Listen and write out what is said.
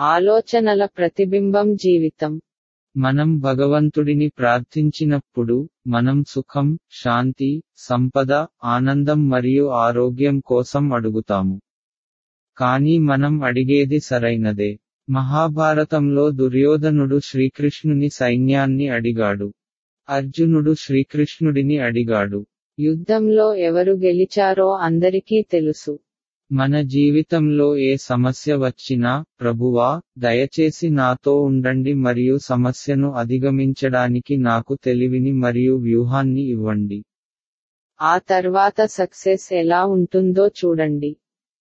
ఆలోచనల ప్రతిబింబం జీవితం. మనం భగవంతుడిని ప్రార్థించినప్పుడు మనం సుఖం శాంతి సంపద ఆనందం మరియు ఆరోగ్యం కోసం అడుగుతాము. కానీ మనం అడిగేది సరైనదే. మహాభారతంలో దుర్యోధనుడు శ్రీకృష్ణుని సైన్యాన్ని అడిగాడు. అర్జునుడు శ్రీకృష్ణుడిని అడిగాడు. యుద్ధంలో ఎవరు గెలిచారో అందరికీ తెలుసు. మన జీవితంలో ఏ సమస్య వచ్చినా ప్రభువా దయచేసి నాతో ఉండండి మరియు సమస్యను అధిగమించడానికి నాకు తెలివిని మరియు వ్యూహాన్ని ఇవ్వండి. ఆ తర్వాత సక్సెస్ ఎలా ఉంటుందో చూడండి.